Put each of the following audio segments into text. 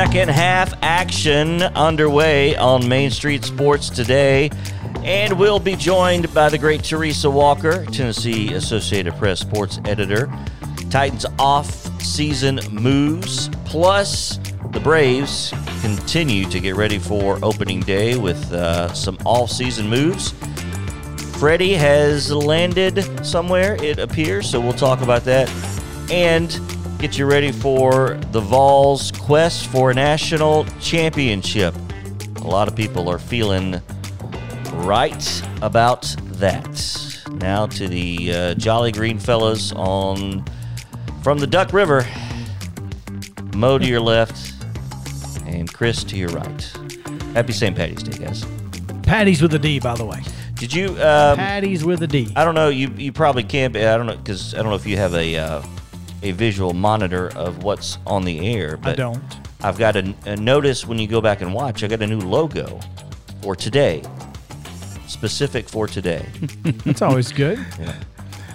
Second half action underway on Main Street Sports today. And we'll be joined by the great Teresa Walker, Tennessee Associated Press sports editor. Titans off season moves, plus the Braves continue to get ready for opening day with uh, some off season moves. Freddie has landed somewhere, it appears, so we'll talk about that. And get you ready for the Vols' quest for a national championship. A lot of people are feeling right about that. Now to the uh, Jolly Green fellas on from the Duck River. Mo to your left, and Chris to your right. Happy St. Patty's Day, guys. Patty's with a D, by the way. Did you? Um, Patties with a D. I don't know. You you probably can't. Be, I don't know because I don't know if you have a uh, a visual monitor of what's on the air. But I don't. I've got a, a notice when you go back and watch. I got a new logo for today, specific for today. That's always good. Yeah.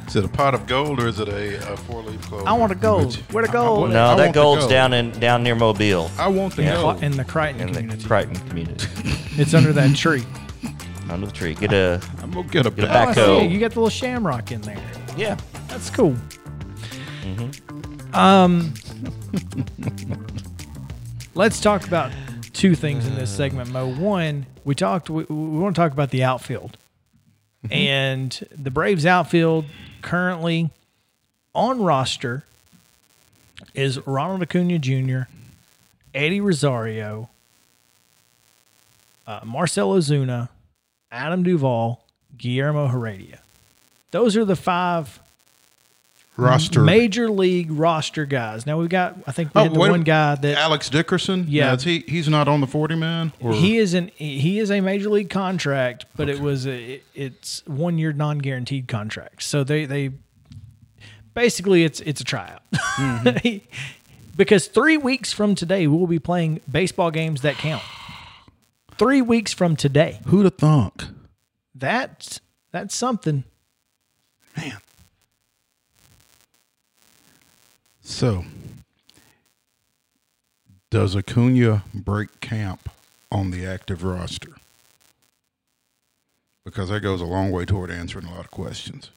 Is it a pot of gold or is it a, a four leaf clover? I want a gold. Which- Where the I- I gold? no, I that gold's gold. down in down near Mobile I want the Yeah. gold. In the Crichton in the community. Crichton community It's under that tree. under the tree. Get a I'm gonna get a Get a back. Oh, I backhoe. see. You got the little shamrock in there. yeah. That's cool. Mm-hmm. Um, let's talk about two things in this segment, Mo. One, we talked. We, we want to talk about the outfield, Mm-hmm. and the Braves outfield currently on roster is Ronald Acuna Jr., Eddie Rosario, uh, Marcell Ozuna, Adam Duvall, Guillermo Heredia. Those are the five roster. major league roster guys. Now we've got, I think we Oh, had the a- one guy that Alex Dickerson. Yeah. He he's not on the forty man. Or he is an he is a major league contract, but it was a, it's one year non guaranteed contract. So they they basically it's it's a tryout mm-hmm. because three weeks from today we will be playing baseball games that count. Three weeks from today, who'd have thunk? that's that's something. Man. So, does Acuna break camp on the active roster? Because that goes a long way toward answering a lot of questions.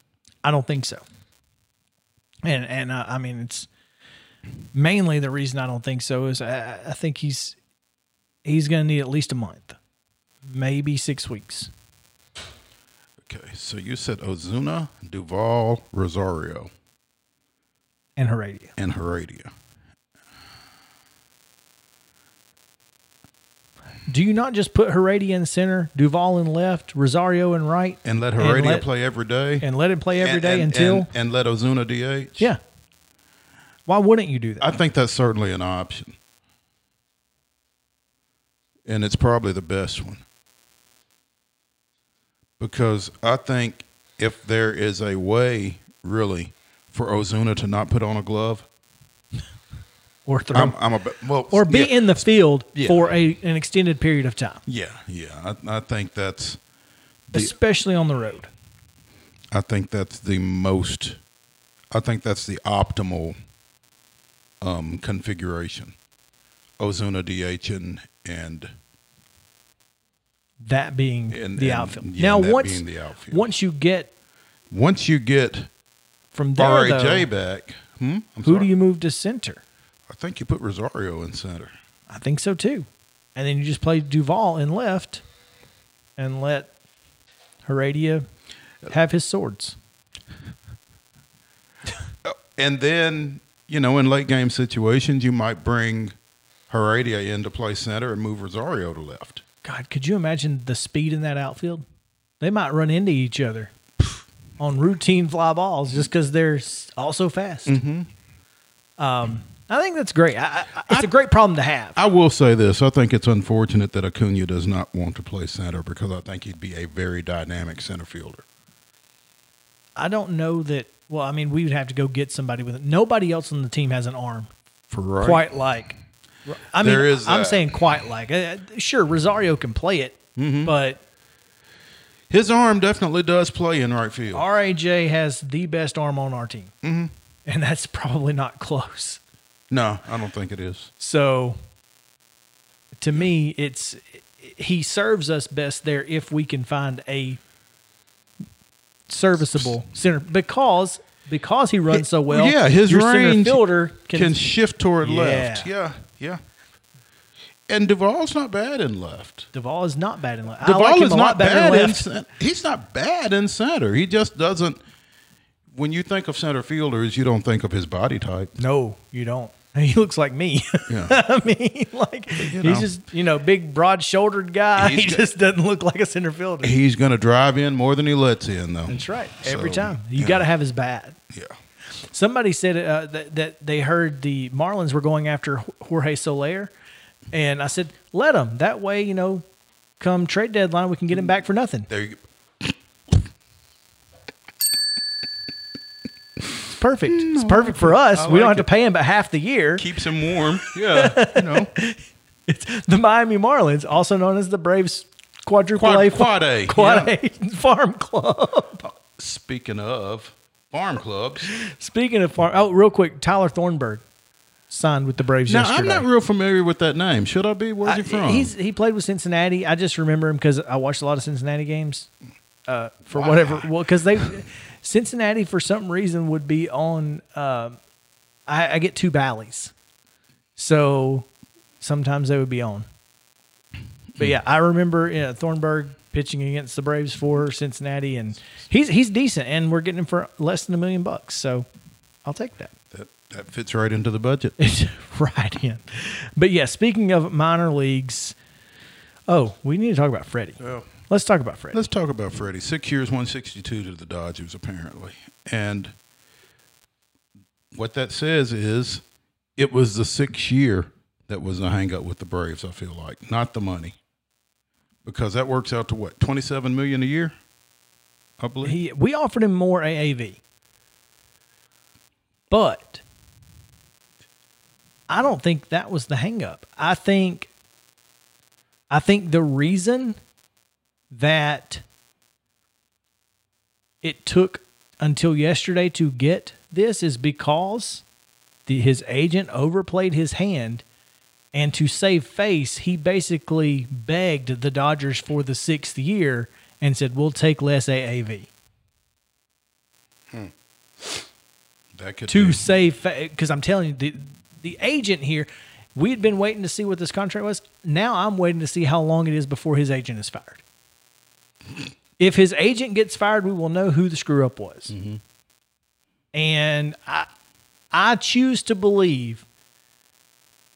I don't think so. And and uh, I mean it's mainly the reason I don't think so is I, I think he's he's going to need at least a month, maybe six weeks. Okay, so you said Ozuna, Duvall, Rosario, And Heredia. and Heredia. Do you not just put Heredia in center, Duvall in left, Rosario in right, And let And Heredia let- play every day? and let him play every And- day and- until And, and let Ozuna DH? yeah? Why wouldn't you do that? I think that's certainly an option. And it's probably the best one. Because I think if there is a way, really, for Ozuna to not put on a glove, or throw, I'm, I'm a well, or be yeah, in the field Yeah. for a an extended period of time, Yeah, yeah. I, I think that's the, especially on the road. I think that's the most. I think that's the optimal um, configuration. Ozuna DH and and That being And- the and- outfield. yeah, now once being the outfield. once you get once you get from there, RAJ though, back, hmm? I'm who sorry. do you move to center? I think you put Rosario in center. I think so too. And then you just play Duvall in left and let Heredia have his swords. And then, you know, in late game situations, you might bring Heredia in to play center and move Rosario to left. God, could you imagine the speed in that outfield? They might run into each other on routine fly balls just because they're also fast. Mm-hmm. Um, I think that's great. I, I, it's a great problem to have. I will say this. I think it's unfortunate that Acuna does not want to play center because I think he'd be a very dynamic center fielder. I don't know that. Well, I mean, we would have to go get somebody with it. Nobody else on the team has an arm For right. quite like. I mean, There is I'm saying quite like. Uh, sure, Rosario can play it, Mm-hmm. but His arm definitely does play in right field. RAJ has the best arm on our team, mm-hmm. and that's probably not close. No, I don't think it is. So, to me, it's he serves us best there if we can find a serviceable center because because he runs so well. yeah, his range fielder can, can, shift toward Yeah. left. Yeah, yeah. And Duvall's not bad in left. Duvall is not bad in left. Duvall like is not bad in left. He's not bad in center. He just doesn't. When you think of center fielders, you don't think of his body type. No, you don't. He looks like me. Yeah. I mean, like you he's just you know big, broad-shouldered guy. He just doesn't look like a center fielder. He's going to drive in more than he lets in, though. That's right. Every time you yeah. got to have his bat. Yeah. Somebody said uh, that that they heard the Marlins were going after Jorge Soler, and I said, "Let him. That way, you know, come trade deadline, we can get him back for nothing. There you It's perfect. It's mm, perfect for us. I we don't like have to pay him but half the year. keeps him warm. Yeah, you know, It's the Miami Marlins, also known as the Braves Quadruple Quad- A Quad A, Quad yeah. A Farm Club. Speaking of farm clubs, Speaking of farm, oh, real quick, Tyler Thornburg signed with the Braves now yesterday. I'm not real familiar with that name. Should I be? Where's he from? He's he played with Cincinnati. I just remember him because I watched a lot of Cincinnati games. Uh, for whatever, well, because they Cincinnati for some reason would be on. Um, I, I get two Bally's, so sometimes they would be on. But yeah, I remember you know, Thornburg pitching against the Braves for Cincinnati, and he's he's decent, and we're getting him for less than a million bucks. So I'll take that. That, fits right into the budget. It's right in. But yeah, speaking of minor leagues, oh, we need to talk about Freddie. Let's talk about Freddie. Let's talk about Freddie. Six years, 162 to the Dodgers, apparently. And what that says is it was the sixth year that was a hang up with the Braves, I feel like, not the money. Because that works out to what, 27 million a year? I believe. He we offered him more AAV, but I don't think that was the hangup. I think I think the reason that it took until yesterday to get this is because the, his agent overplayed his hand and to save face he basically begged the Dodgers for the 6th year and said we'll take less AAV. Hmm. that could to be. save because I'm telling you the the agent here we had been waiting to see what this contract was. Now I'm waiting to see how long it is before his agent is fired. If his agent gets fired we will know who the screw up was. Mm-hmm. And I I choose to believe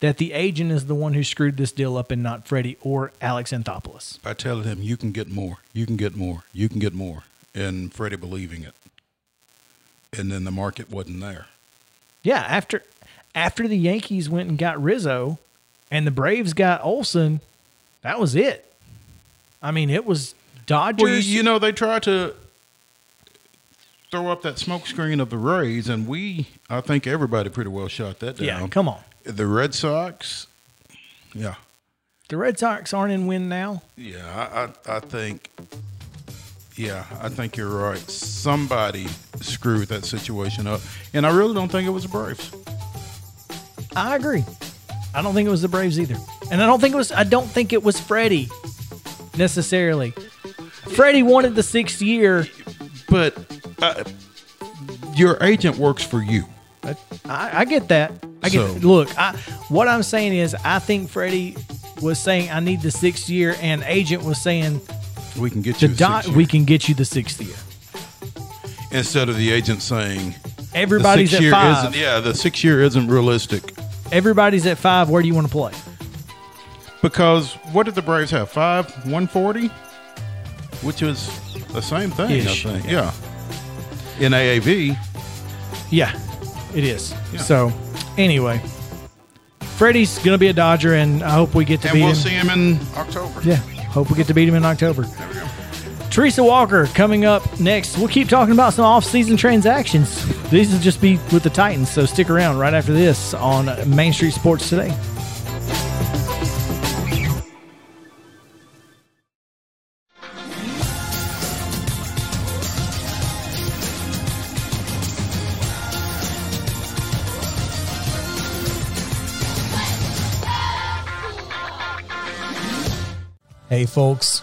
that the agent is the one who screwed this deal up and not Freddie or Alex Anthopoulos. By telling him, you can get more, you can get more, you can get more. And Freddie believing it. And then the market wasn't there. Yeah, after after the Yankees went and got Rizzo and the Braves got Olson, that was it. I mean, it was Dodgers. Well, you, know, they try to throw up that smokescreen of the Rays, and we, I think everybody pretty well shot that down. yeah, come on. The Red Sox, yeah, The Red Sox aren't in win now. yeah, I, I, I think, yeah, I think you're right. Somebody screwed that situation up, and I really don't think it was the Braves. I agree. I don't think it was the Braves either, and I don't think it was. I don't think it was Freddie necessarily. Freddie wanted the sixth year. But uh, your agent works for you. I, I get that. I get. So- look, I, what I'm saying is, I think Freddie was saying I need the sixth year, and agent was saying We can get you a dot. We can get you the sixth year. instead of the agent saying Everybody's the at year five. Isn't, yeah, the six year isn't realistic Everybody's at five. Where do you want to play? because what did the Braves have? Five, one forty, which is the same thing. Ish, I think. Yeah. In AAV, Yeah, it is. So, anyway, Freddie's gonna be a Dodger, and I hope we get to beat him. and beat we'll him. see him in October. Yeah, hope we get to beat him in October. Teresa Walker coming up next. We'll keep talking about some off-season transactions. These will just be with the Titans, so stick around right after this on Main Street Sports today. Hey, folks,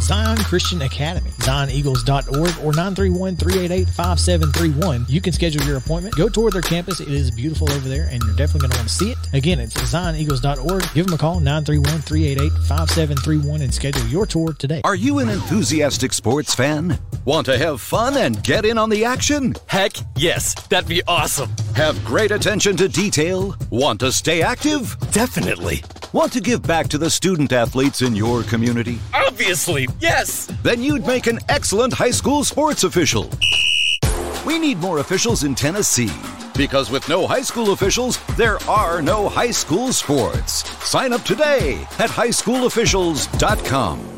Zion Christian Academy, zioneagles.org or 931-388-5731. You can schedule your appointment. Go tour their campus. It is beautiful over there and you're definitely going to want to see it. Again, it's zioneagles.org. Give them a call, 931-388-5731 and schedule your tour today. Are you an enthusiastic sports fan? Want to have fun and get in on the action? Heck yes, that'd be awesome. Have great attention to detail? Want to stay active? Definitely. Want to give back to the student athletes in your community? Obviously, yes. Then you'd make an excellent high school sports official. We need more officials in Tennessee. Because with no high school officials, there are no high school sports. Sign up today at highschoolofficials.com.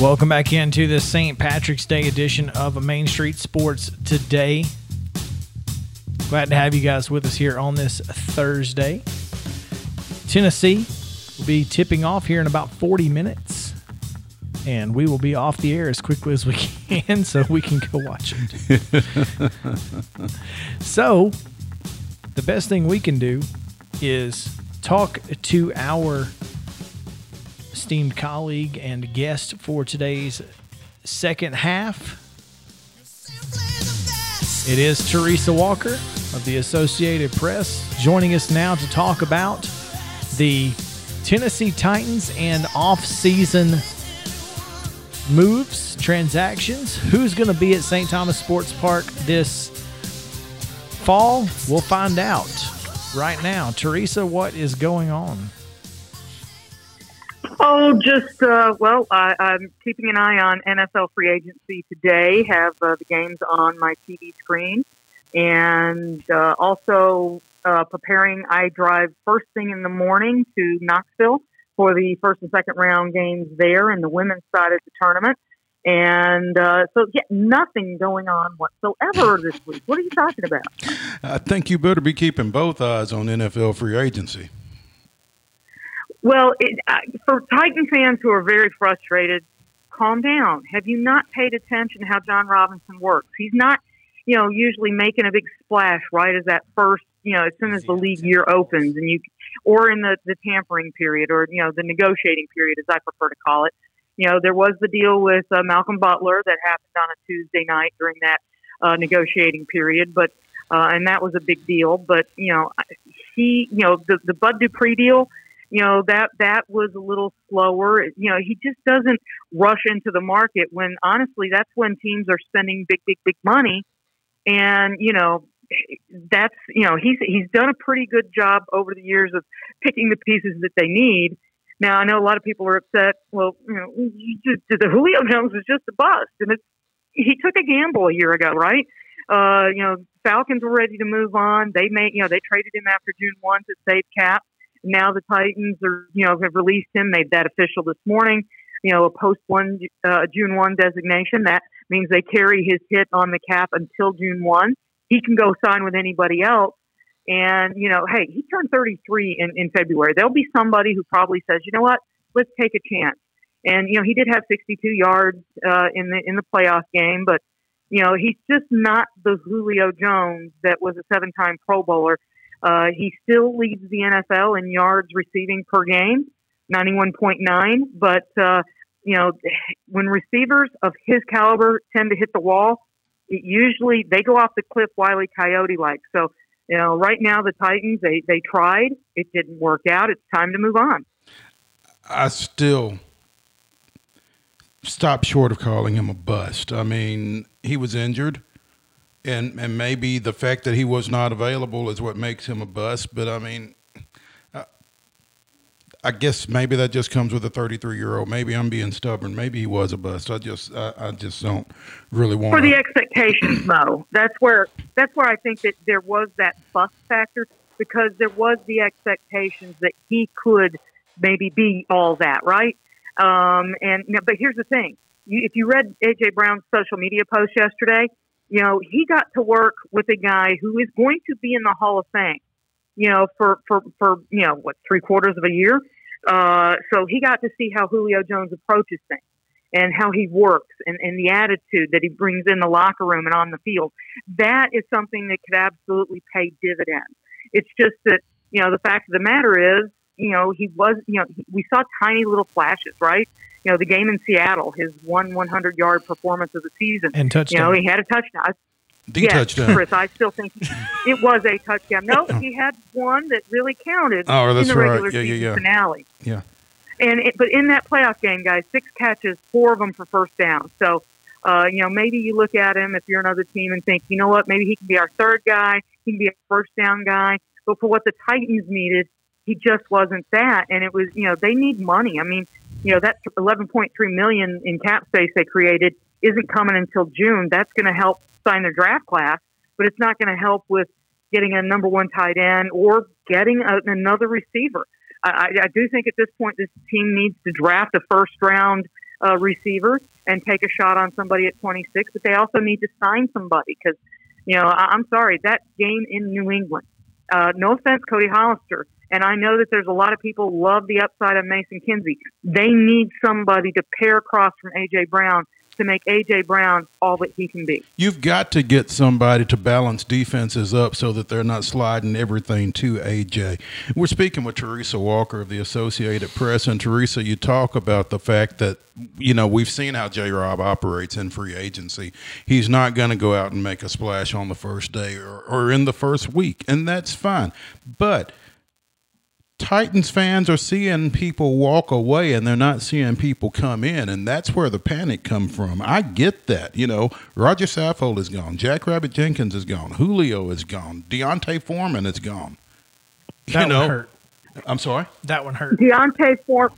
Welcome back into the St. Patrick's Day edition of Main Street Sports today. Glad to have you guys with us here on this Thursday. Tennessee will be tipping off here in about 40 minutes. And we will be off the air as quickly as we can so we can go watch it. so, the best thing we can do is talk to our esteemed colleague and guest for today's second half. It is Teresa Walker of the Associated Press joining us now to talk about the Tennessee Titans and off-season moves, transactions. Who's going to be at St. Thomas Sports Park this fall? We'll find out right now. Teresa, what is going on? Oh, just uh, well, I, I'm keeping an eye on NFL free agency today. Have uh, the games on my TV screen, and uh, also uh, preparing. I drive first thing in the morning to Knoxville for the first and second round games there in the women's side of the tournament. And uh, so, yeah, nothing going on whatsoever this week. What are you talking about? I think you better be keeping both eyes on NFL free agency. Well, it, uh, for Titan fans who are very frustrated, calm down. Have you not paid attention to how Jon Robinson works? He's not, you know, usually making a big splash right as that first, you know, as soon as the league year opens and you, or in the, the tampering period or, you know, the negotiating period, as I prefer to call it. You know, there was the deal with uh, Malcolm Butler that happened on a Tuesday night during that uh, negotiating period, but, uh, and that was a big deal. But, you know, he, you know, the, the Bud Dupree deal, you know that that was a little slower. You know, he just doesn't rush into the market when honestly that's when teams are spending big, big, big money, and you know that's you know he's he's done a pretty good job over the years of picking the pieces that they need. Now I know a lot of people are upset. Well, you know, just, the Julio Jones was just a bust, and it's he took a gamble a year ago, right? Uh, you know, Falcons were ready to move on. They made you know they traded him after June one to save cap. Now the Titans are, you know, have released him, made that official this morning. You know, a post one uh, June one designation. That means they carry his hit on the cap until June one. He can go sign with anybody else. And you know, hey, he turned 33 in, in February. There'll be somebody who probably says, you know what, let's take a chance. And you know, he did have 62 yards uh, in the in the playoff game, but you know, he's just not the Julio Jones that was a seven-time Pro Bowler uh, he still leads the NFL in yards receiving per game, 91.9. But, uh, you know, when receivers of his caliber tend to hit the wall, it usually they go off the cliff Wiley Coyote like. So, you know, right now the Titans, they, they tried. It didn't work out. It's time to move on. I still stop short of calling him a bust. I mean, he was injured and and maybe the fact that he was not available is what makes him a bust. But I mean, I, guess maybe that just comes with a 33 year old. Maybe I'm being stubborn. Maybe he was a bust. I just I, I just don't really want for the expectations, Mo. That's where that's where I think that there was that bust factor because there was the expectations that he could maybe be all that, right? Um, and but here's the thing: you, if you read AJ Brown's social media post yesterday, you know he got to work with a guy who is going to be in the Hall of Fame. You know, for for for you know what three quarters of a year. Uh, so he got to see how Julio Jones approaches things and how he works and, and the attitude that he brings in the locker room and on the field. That is something that could absolutely pay dividends. It's just that, you know, the fact of the matter is, you know, he was, you know, we saw tiny little flashes, right? You know, the game in Seattle, his one 100 yard performance of the season. And touchdown. You know, he had a touchdown. The yes, touchdown. Chris, I still think it was a touchdown. No, he had one that really counted Oh, in the right. regular Yeah, yeah, season yeah. finale. Yeah. And it, but in that playoff game, guys, six catches, four of them for first down. So, uh, you know, maybe you look at him if you're another team and think, you know what, maybe he can be our third guy, he can be a first down guy. But for what the Titans needed, he just wasn't that. And it was, you know, they need money. I mean, you know, that 11.3 million in cap space they created isn't coming until June. That's going to help sign their draft class, but it's not going to help with getting a number one tight end or getting a, another receiver. I, I do think at this point this team needs to draft a first round uh, receiver and take a shot on somebody at 26, but they also need to sign somebody because, you know, I, I'm sorry, that game in New England, uh, no offense, Cody Hollister, and I know that there's a lot of people love the upside of Mason Kinsey. They need somebody to pair across from A.J. Brown to make A.J. Brown all that he can be. You've got to get somebody to balance defenses up so that they're not sliding everything to AJ. We're speaking with Teresa Walker of the Associated Press, and Teresa, you talk about the fact that you know we've seen how J. Rob operates in free agency. He's not going to go out and make a splash on the first day or, or in the first week, and that's fine. But Titans fans are seeing people walk away and they're not seeing people come in, and that's where the panic come from. I get that. You know, Roger Saffold is gone, Jack Rabbit Jenkins is gone, Julio is gone, D'Onta Foreman is gone. That you know, one hurt. I'm sorry. That one hurt. D'Onta Form,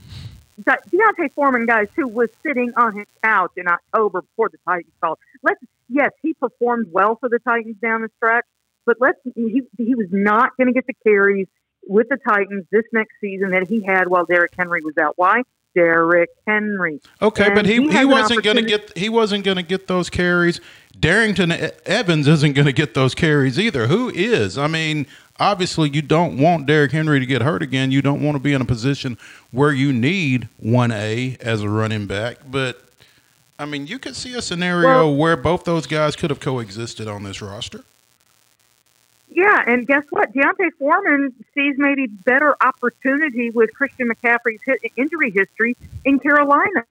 De- D'Onta Foreman, guys, who was sitting on his couch in October before the Titans called. Let's yes, he performed well for the Titans down the stretch, but let's he he was not going to get the carries with the Titans this next season that he had while Derrick Henry was out. Why? Derrick Henry. Okay, And but he, he he, wasn't going to get he wasn't going to get those carries. Darrynton Evans isn't going to get those carries either. Who is? I mean, obviously you don't want Derrick Henry to get hurt again. You don't want to be in a position where you need one A as a running back. But I mean, you could see a scenario Well- where both those guys could have coexisted on this roster. Yeah, and guess what? D'Onta Foreman sees maybe better opportunity with Christian McCaffrey's hit, injury history in Carolina.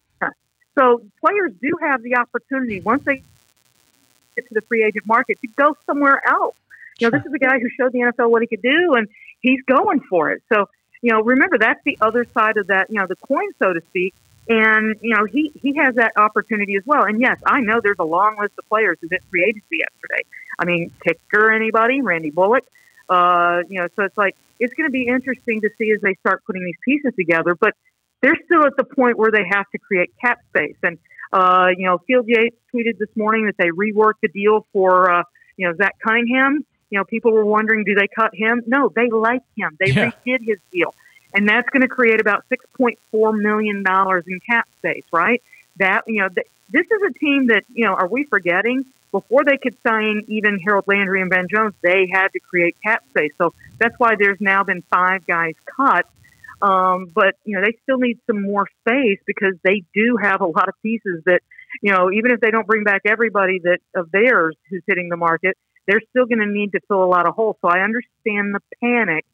So players do have the opportunity once they get to the free agent market to go somewhere else. You know, this is a guy who showed the NFL what he could do, and he's going for it. So, you know, remember that's the other side of that, you know, the coin, so to speak. And you know, he he has that opportunity as well. And yes, I know there's a long list of players who hit free agency yesterday. I mean, Kicker, anybody, Randy Bullock. Uh, you know, so it's like it's going to be interesting to see as they start putting these pieces together. But they're still at the point where they have to create cap space. And uh, you know, Field Yates tweeted this morning that they reworked the deal for uh, you know Zach Cunningham. You know, people were wondering, do they cut him? No, they like him. They Yeah. redid his deal, and that's going to create about six point four million dollars in cap space. Right? That you know, th- this is a team that you know. Are we forgetting? Before they could sign even Harold Landry and Ben Jones, they had to create cap space. So that's why there's now been five guys cut. Um, but you know they still need some more space because they do have a lot of pieces that you know even if they don't bring back everybody that of theirs who's hitting the market, they're still going to need to fill a lot of holes. So I understand the panic,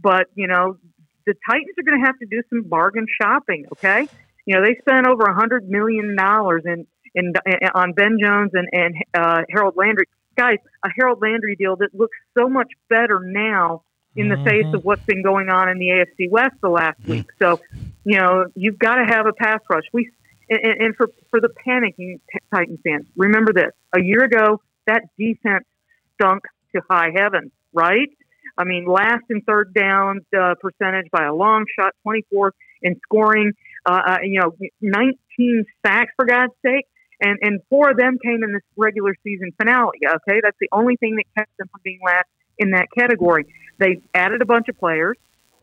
but you know the Titans are going to have to do some bargain shopping. Okay, you know they spent over a hundred million dollars in in on Ben Jones and and uh, Harold Landry. Guys, a Harold Landry deal that looks so much better now in the face of what's been going on in the AFC West the last week. So, you know, you've got to have a pass rush. We and, and for for the panicking Titan fans, remember this: a year ago, that defense stunk to high heaven, right? I mean, last in third down uh, percentage by a long shot, 24th in scoring. Uh, uh, you know, 19 sacks for God's sake, and and four of them came in this regular season finale. Okay, that's the only thing that kept them from being last in that category. They added a bunch of players,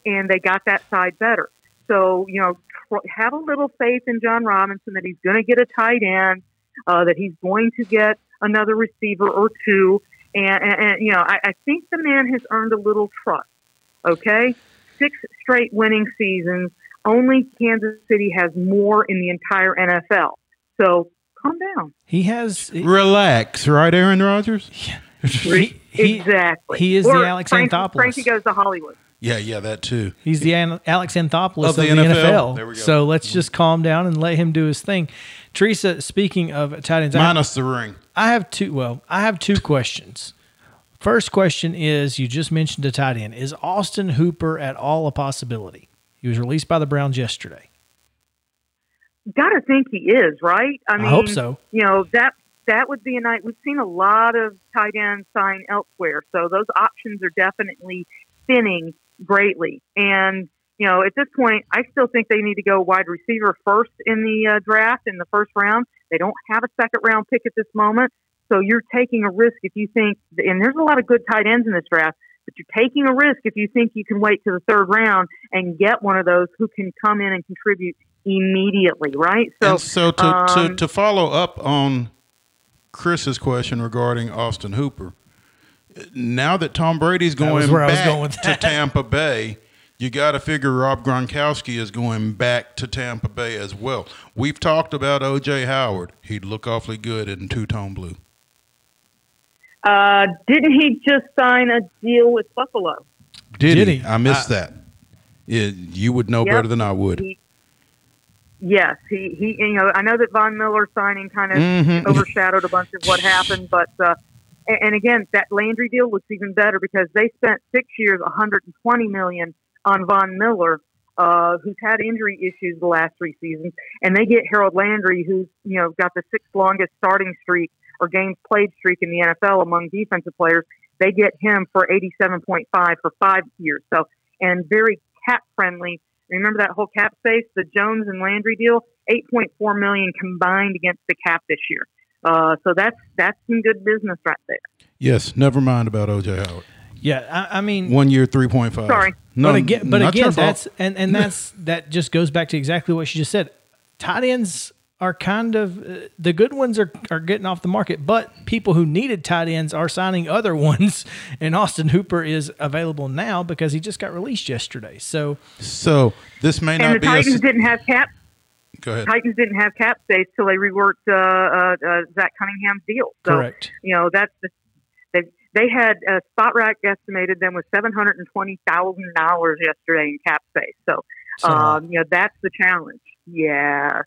and they got that side better. So you know, tr- have a little faith in Jon Robinson that he's going to get a tight end, uh, that he's going to get another receiver or two, and, and, and you know, I, I think the man has earned a little trust. Okay, six straight winning seasons. Only Kansas City has more in the entire NFL. So calm down. He has Relax, right, Aaron Rodgers? he, he- exactly. he is Or the Alex Frankie, Anthopoulos. Frankie goes to Hollywood. Yeah, yeah, that too. He's the An- Alex Anthopoulos Of of the the, NFL. NFL. There we go. So let's just calm down and let him do his thing. Teresa, speaking of tight ends, I, Minus the ring. I have two. Well, I have two questions. First question is: You just mentioned a tight end. Is Austin Hooper at all a possibility? He was released by the Browns yesterday. Got to think he is right. I I mean, hope so. You know that that would be a night. We've seen a lot of tight ends sign elsewhere, so those options are definitely thinning greatly. And you know, at this point, I still think they need to go wide receiver first in the uh, draft in the first round. They don't have a second round pick at this moment, so you're taking a risk if you think. And there's a lot of good tight ends in this draft. But you're taking a risk if you think you can wait to the third round and get one of those who can come in and contribute immediately, right? So, and so to, to, um, to follow up on Chris's question regarding Austin Hooper, now that Tom Brady's going where I was back going to. Tampa Bay, you got to figure Rob Gronkowski is going back to Tampa Bay as well. We've talked about O.J. Howard. He'd look awfully good in two tone blue. Uh, didn't he just sign a deal with Buffalo? Did, Did he? he? I missed that. Yeah, you would know Yep. better than I would. He, yes, he, he, you know, I know that Von Miller signing kind of Mhm. overshadowed a bunch of what happened, but, uh, and, and again, that Landry deal looks even better because they spent six years, 120 million on Von Miller, uh, who's had injury issues the last three seasons, and they get Harold Landry, who's you know got the sixth longest starting streak or games played streak in the NFL among defensive players. They get him for 87.5 for five years. So and very cap friendly. Remember that whole cap space, the Jones and Landry deal, 8.4 million combined against the cap this year. Uh, so that's that's some good business right there. Yes, never mind about O.J. Howard. Yeah, I, I mean, One year, 3.5. Sorry. No, but again, but again, that's and and that's that just goes back to exactly what she just said. Tight ends are kind of uh, the good ones are are getting off the market, but people who needed tight ends are signing other ones, and Austin Hooper is available now because he just got released yesterday. So So this may And not the be a. Titans s- didn't have cap Go ahead. Titans didn't have cap space till they reworked uh, uh, uh, Zach Cunningham's deal. So correct. you know that's the, they they had uh, Spotrac estimated them with seven hundred and twenty thousand dollars yesterday in cap space. So So, um, you know that's the challenge. Yeah.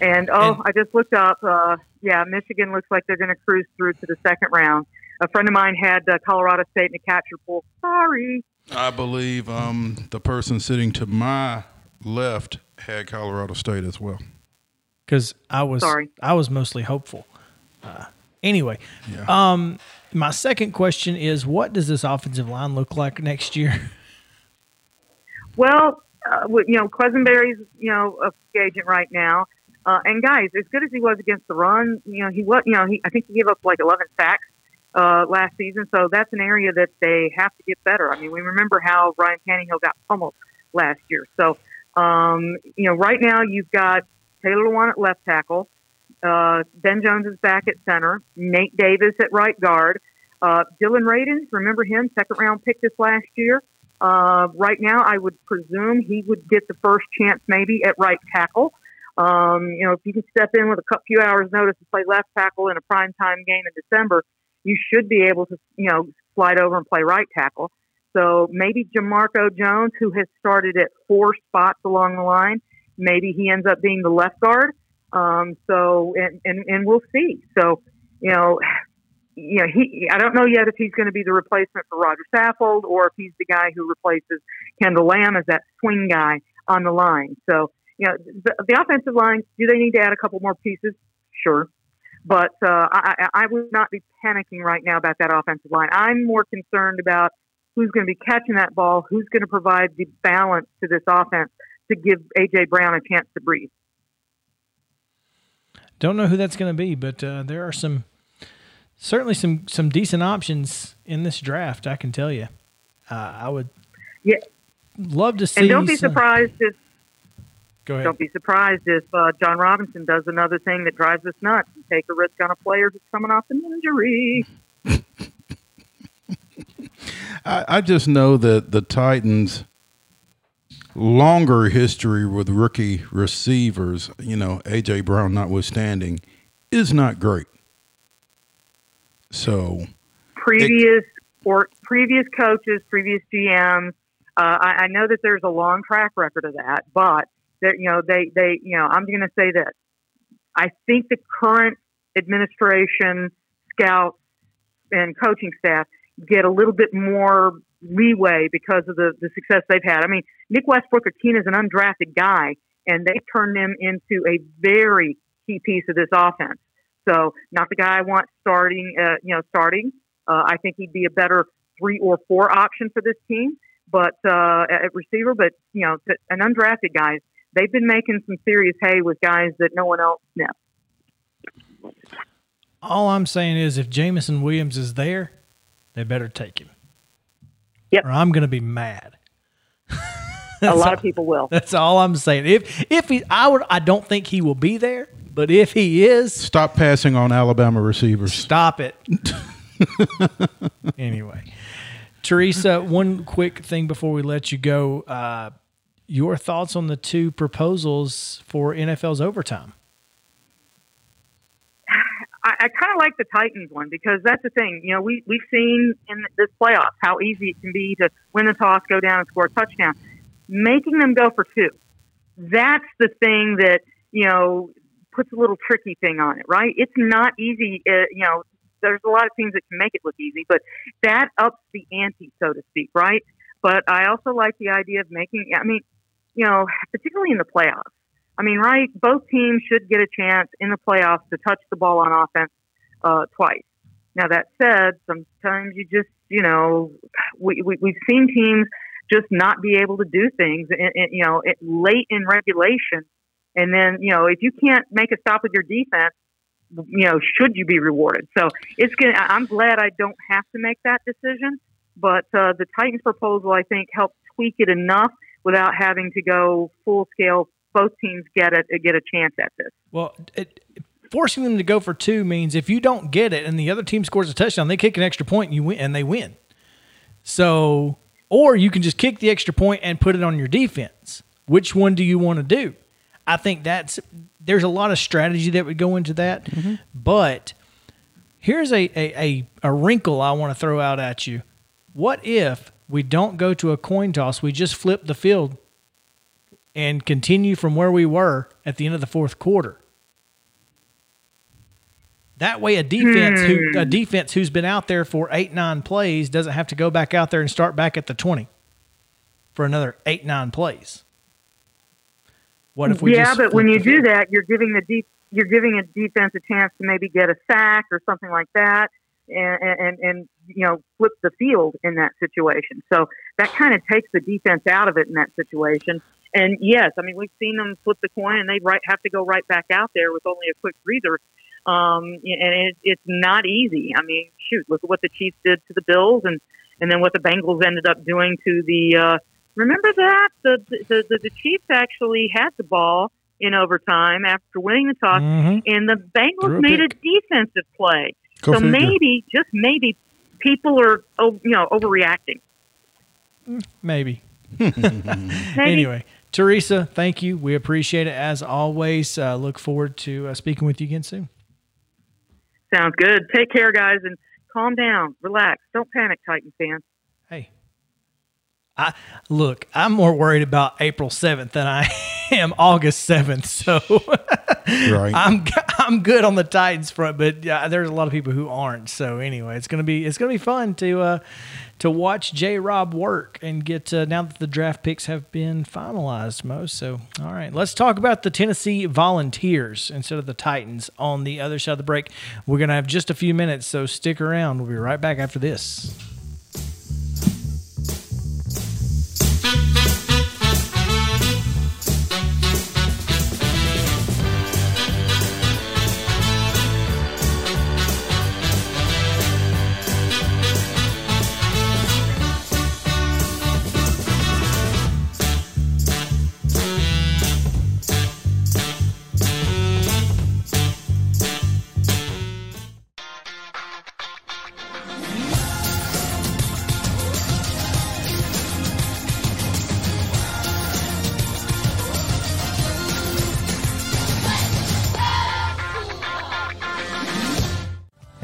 And oh, And- I just looked up. Uh, yeah, Michigan looks like they're going to cruise through to the second round. A friend of mine had uh, Colorado State in the capture pool. Sorry. I believe um, the person sitting to my left had Colorado State as well. because I was Sorry. I was mostly hopeful. Uh, anyway, Yeah. um, my second question is, what does this offensive line look like next year? Well, uh, you know, Quessenberry's, you know, a free agent right now. Uh, and guys, as good as he was against the run, you know, he was, you know, he, I think he gave up like 11 sacks uh, last season. So that's an area that they have to get better. I mean, we remember how Ryan Tannehill got pummeled last year. So, um, you know, right now you've got Taylor Lewan at left tackle. Uh, ben Jones is back at center. Nate Davis at right guard. Uh, Dillon Radunz, remember him, second round pick this last year. Uh, right now, I would presume he would get the first chance maybe at right tackle. Um, you know, if you can step in with a few hours notice and play left tackle in a prime time game in December, you should be able to, you know, slide over and play right tackle. So maybe Jamarco Jones, who has started at four spots along the line, maybe he ends up being the left guard. Um, so, and, and, and we'll see. So, you know, you know, he, I don't know yet if he's going to be the replacement for Roger Saffold or if he's the guy who replaces Kendall Lamb as that swing guy on the line. So, you know, the, the offensive line, do they need to add a couple more pieces? Sure. But uh, I, I would not be panicking right now about that offensive line. I'm more concerned about who's going to be catching that ball, who's going to provide the balance to this offense to give AJ Brown a chance to breathe. Don't know who that's going to be, but uh, there are some certainly some some decent options in this draft. I can tell you. Uh, I would Yeah, love to see. and don't be some- surprised if Go ahead. don't be surprised if uh, Jon Robinson does another thing that drives us nuts and take a risk on a player who's coming off an injury. I, I just know that the Titans' longer history with rookie receivers, you know, AJ Brown notwithstanding, is not great. So previous or previous coaches, previous GMs. Uh, I, I know that there's a long track record of that, but that you know they they you know I'm going to say that I think the current administration, scouts, and coaching staff get a little bit more leeway because of the, the success they've had. I mean, Nick Westbrook-Ikhine is an undrafted guy, and they turned him into a very key piece of this offense. So, not the guy I want starting, uh, you know, starting. Uh, I think he'd be a better three or four option for this team, but uh, at receiver. But you know, an undrafted guys, they've been making some serious hay with guys that no one else sniffs. All I'm saying is, if Jameson Williams is there, they better take him. Yep. Or I'm going to be mad. A lot of people will. That's all I'm saying. If if he, I would, I don't think he will be there. But if he is, stop passing on Alabama receivers. stop it. anyway, Teresa, one quick thing before we let you go. Uh, your thoughts on the two proposals for NFL's overtime? I, I kind of like the Titans one because that's the thing. You know, we we've seen in this playoffs how easy it can be to win the toss, go down, and score a touchdown. Making them go for two, that's the thing that you know puts a little tricky thing on it, right? It's not easy. Uh, you know, there's a lot of teams that can make it look easy, but that ups the ante, so to speak, right? But I also like the idea of making. I mean, you know, particularly in the playoffs. I mean, right? Both teams should get a chance in the playoffs to touch the ball on offense uh, twice. Now that said, sometimes you just, you know, we, we we've seen teams just not be able to do things, in, in, you know, it, late in regulation, and then you know if you can't make a stop with your defense, you know, should you be rewarded? So it's gonna. I- I'm glad I don't have to make that decision, but uh, the Titans proposal I think helped tweak it enough without having to go full scale. Both teams get it get a chance at this. Well, it, forcing them to go for two means if you don't get it and the other team scores a touchdown, they kick an extra point and you win, and they win. So, or you can just kick the extra point and put it on your defense. Which one do you want to do? I think that's there's a lot of strategy that would go into that, but here's a, a, a, a wrinkle I want to throw out at you. What if we don't go to a coin toss? We just flip the field and continue from where we were at the end of the fourth quarter. That way, a defense who a hmm. defense who's been out there for eight nine plays doesn't have to go back out there and start back at the twenty for another eight nine plays. What if we? yeah, but when you do that, you're giving the deep you're giving a defense a chance to maybe get a sack or something like that, and and, and you know flip the field in that situation. So that kind of takes the defense out of it in that situation. And yes, I mean we've seen them flip the coin, and they right have to go right back out there with only a quick breather. Um, and it, it's not easy. I mean, shoot, look at what the Chiefs did to the Bills, and and then what the Bengals ended up doing to the. Uh, remember that the, the the the Chiefs actually had the ball in overtime after winning the toss, Mhm. and the Bengals a made a defensive play. Go so figure. maybe, just maybe, people are oh, you know overreacting. maybe. Maybe. Anyway, Teresa, thank you. We appreciate it as always. Uh, look forward to uh, speaking with you again soon. Sounds good. Take care, guys, and calm down, relax. Don't panic, Titan fans. I look, I'm more worried about April 7th than I am August 7th. So Right. I'm I'm good on the Titans front, but yeah, there's a lot of people who aren't. So anyway, it's gonna be it's gonna be fun to uh, to watch J. Rob work and get uh, now that the draft picks have been finalized. Most so. All right, let's talk about the Tennessee Volunteers instead of the Titans on the other side of the break. We're gonna have just a few minutes, so stick around. We'll be right back after this.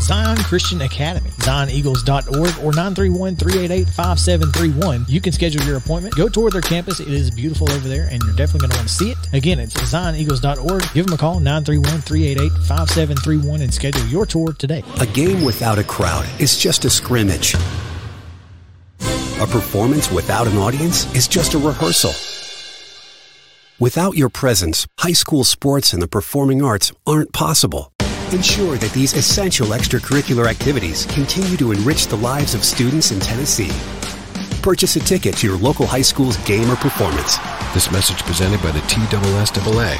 Zion Christian Academy, zioneagles.org or 931-388-5731. You can schedule your appointment. Go tour their campus. It is beautiful over there and you're definitely going to want to see it. Again, it's zioneagles.org. Give them a call, 931-388-5731 and schedule your tour today. A game without a crowd is just a scrimmage. A performance without an audience is just a rehearsal. Without your presence, high school sports and the performing arts aren't possible. Ensure that these essential extracurricular activities continue to enrich the lives of students in Tennessee. Purchase a ticket to your local high school's game or performance. This message presented by the TSSAA.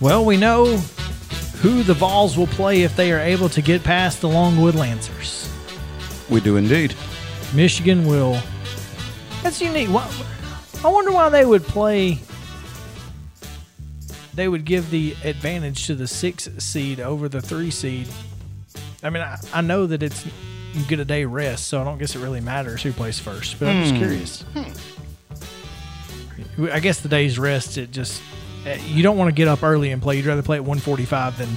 Well, we know who the Vols will play if they are able to get past the Longwood Lancers. We do indeed. Michigan will. That's unique. Why, I wonder why they would play. They would give the advantage to the six seed over the three seed. I mean, I, I know that it's you get a day rest, so I don't guess it really matters who plays first. But I'm just hmm. curious. Hmm. I guess the day's rest. It just you don't want to get up early and play. You'd rather play at 1:45 than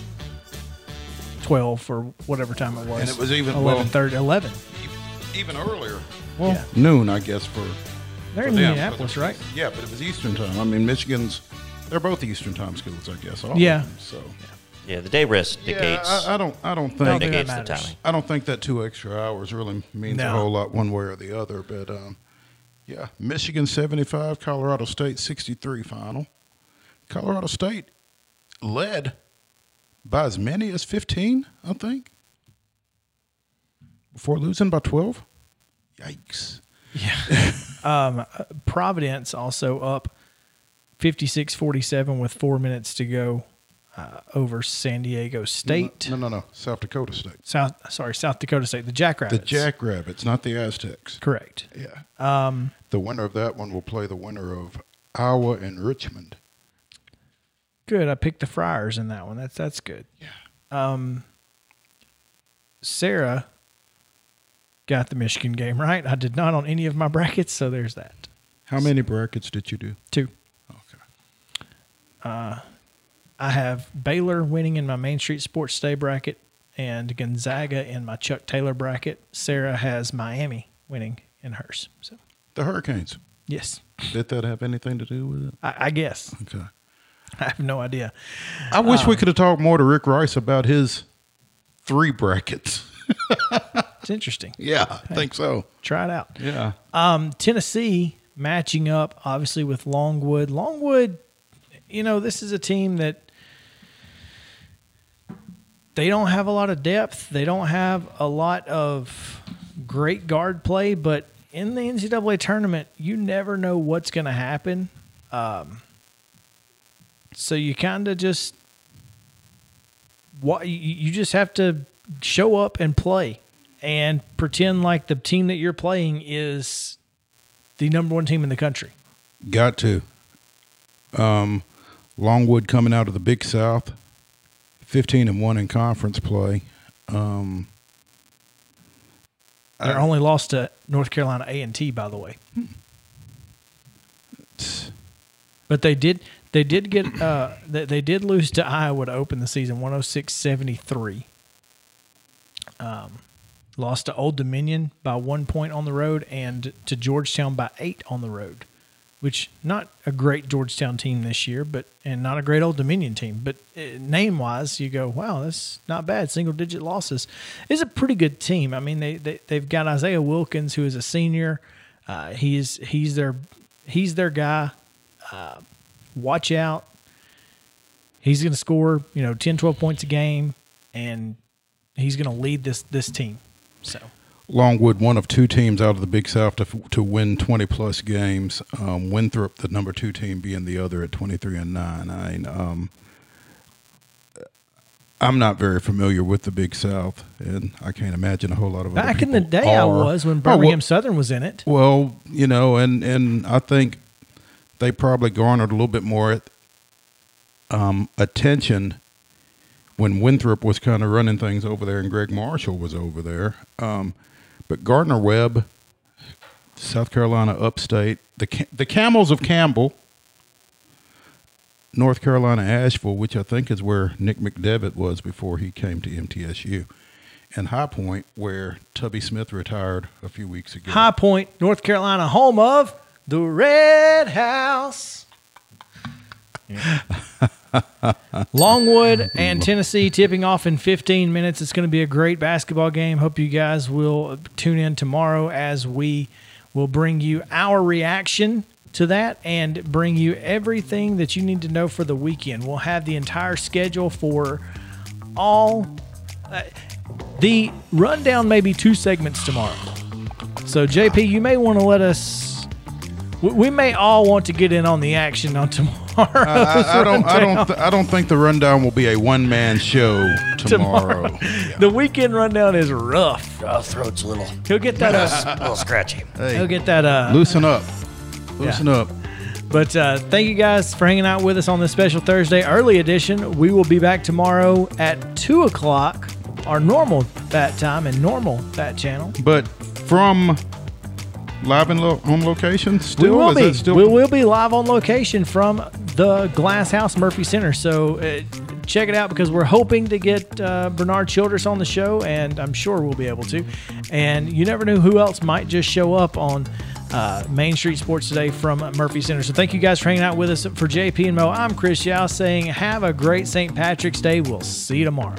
12 or whatever time it was. And it was even- well- 11:30, 11. Even earlier. Well, Well, noon, I guess, for they're for in them, Minneapolis, but- right? Yeah, but it was Eastern time. I mean, Michigan's, they're both Eastern time schools, I guess. all Yeah. them, So, Yeah, the day rest yeah, dictates I, I don't, I don't No, think, they- negates the matters. timing. I don't think that two extra hours really means a whole lot one way or the other. But um, yeah, Michigan 75, Colorado State 63 final. Colorado State led by as many as 15, I think, before losing by 12. Yikes. Yeah. Providence also up 56-47 with 4 minutes to go uh, over San Diego State. No, no, no. South Dakota State. South sorry, South Dakota State, the Jackrabbits. The Jackrabbits, not the Aztecs. Correct. Yeah. Um, the winner of that one will play the winner of Iowa and Richmond. Good. I picked the Friars in that one. That's that's good. Yeah. Um Sarah got the Michigan game right. I did not on any of my brackets, so there's that. How many brackets did you do? Two. Okay. Uh, I have Baylor winning in my Main Street Sports Day bracket and Gonzaga in my Chuck Taylor bracket. Sarah has Miami winning in hers. So The Hurricanes. yes, Did that have anything to do with it? I, I guess Okay. I have no idea. I wish we could have talked more to Rick Rice about his three brackets. It's interesting. Yeah, I think so. Try it out. Yeah. Um, Tennessee matching up obviously with Longwood. Longwood, you know, this is a team that they don't have a lot of depth. They don't have a lot of great guard play, but in the NCAA tournament, you never know what's going to happen. Um, so you kind of just what you, just have to show up and play and pretend like the team that you're playing is the number one team in the country. Got to. Um, Longwood coming out of the Big South, 15 and 1 in conference play. Um, They're only lost to North Carolina A and T, by the way. But they did they did get uh they, they did lose to Iowa to open the season 106-73. Um lost to Old Dominion by 1 point on the road and to Georgetown by 8 on the road. which not a great Georgetown team this year, but and not a great Old Dominion team, but uh, name wise, you go, wow, that's not bad. Single digit losses is a pretty good team. I mean, they, they they've got Isaiah Wilkins, who is a senior. Uh, he's he's their he's their guy. Uh, watch out. He's going to score, you know, 10, 12 points a game, and he's going to lead this this team. So Longwood, one of two teams out of the Big South to, to win 20 plus games. Um, Winthrop, the number two team, being the other at 23 and 9. I mean, um, I'm not very familiar with the Big South, and I can't imagine a whole lot of other back in the day, I was when Oh, well- Birmingham Southern was in it. Well, you know, and and I think they probably garnered a little bit more um, attention when Winthrop was kind of running things over there and Gregg Marshall was over there. Um, but Gardner Webb, South Carolina Upstate, the the Camels of Campbell, North Carolina Asheville, which I think is where Nick McDevitt was before he came to MTSU, and High Point, where Tubby Smith retired a few weeks ago. High Point, North Carolina, home of the Red House. Longwood and Tennessee tipping off in 15 minutes. It's going to be a great basketball game. Hope you guys will tune in tomorrow as we will bring you our reaction to that and bring you everything that you need to know for the weekend. We'll have the entire schedule for all. Uh, the rundown may be two segments tomorrow. So, JP, you may want to let us. We, we may all want to get in on the action on tomorrow. I, I don't. I don't. Th- I don't think the rundown will be a one man show tomorrow. The weekend rundown is rough. Oh, throat's a little, He'll get that. Uh, a little scratchy. he'll get that. Uh, Loosen up. Loosen up. But uh, thank you guys for hanging out with us on this special Thursday early edition. We will be back tomorrow at two o'clock, our normal bat time and normal bat channel. But from live in lo- on location, still we will be. still we will be live on location from the Glass House Murphy Center. So uh, check it out because we're hoping to get uh, Bernard Childress on the show, and I'm sure we'll be able to. And you never know who else might just show up on. Uh, Main Street Sports today from Murphy Center. So thank you guys for hanging out with us. For JP and Mo, I'm Chris Yao saying have a great St. Patrick's Day. We'll see you tomorrow.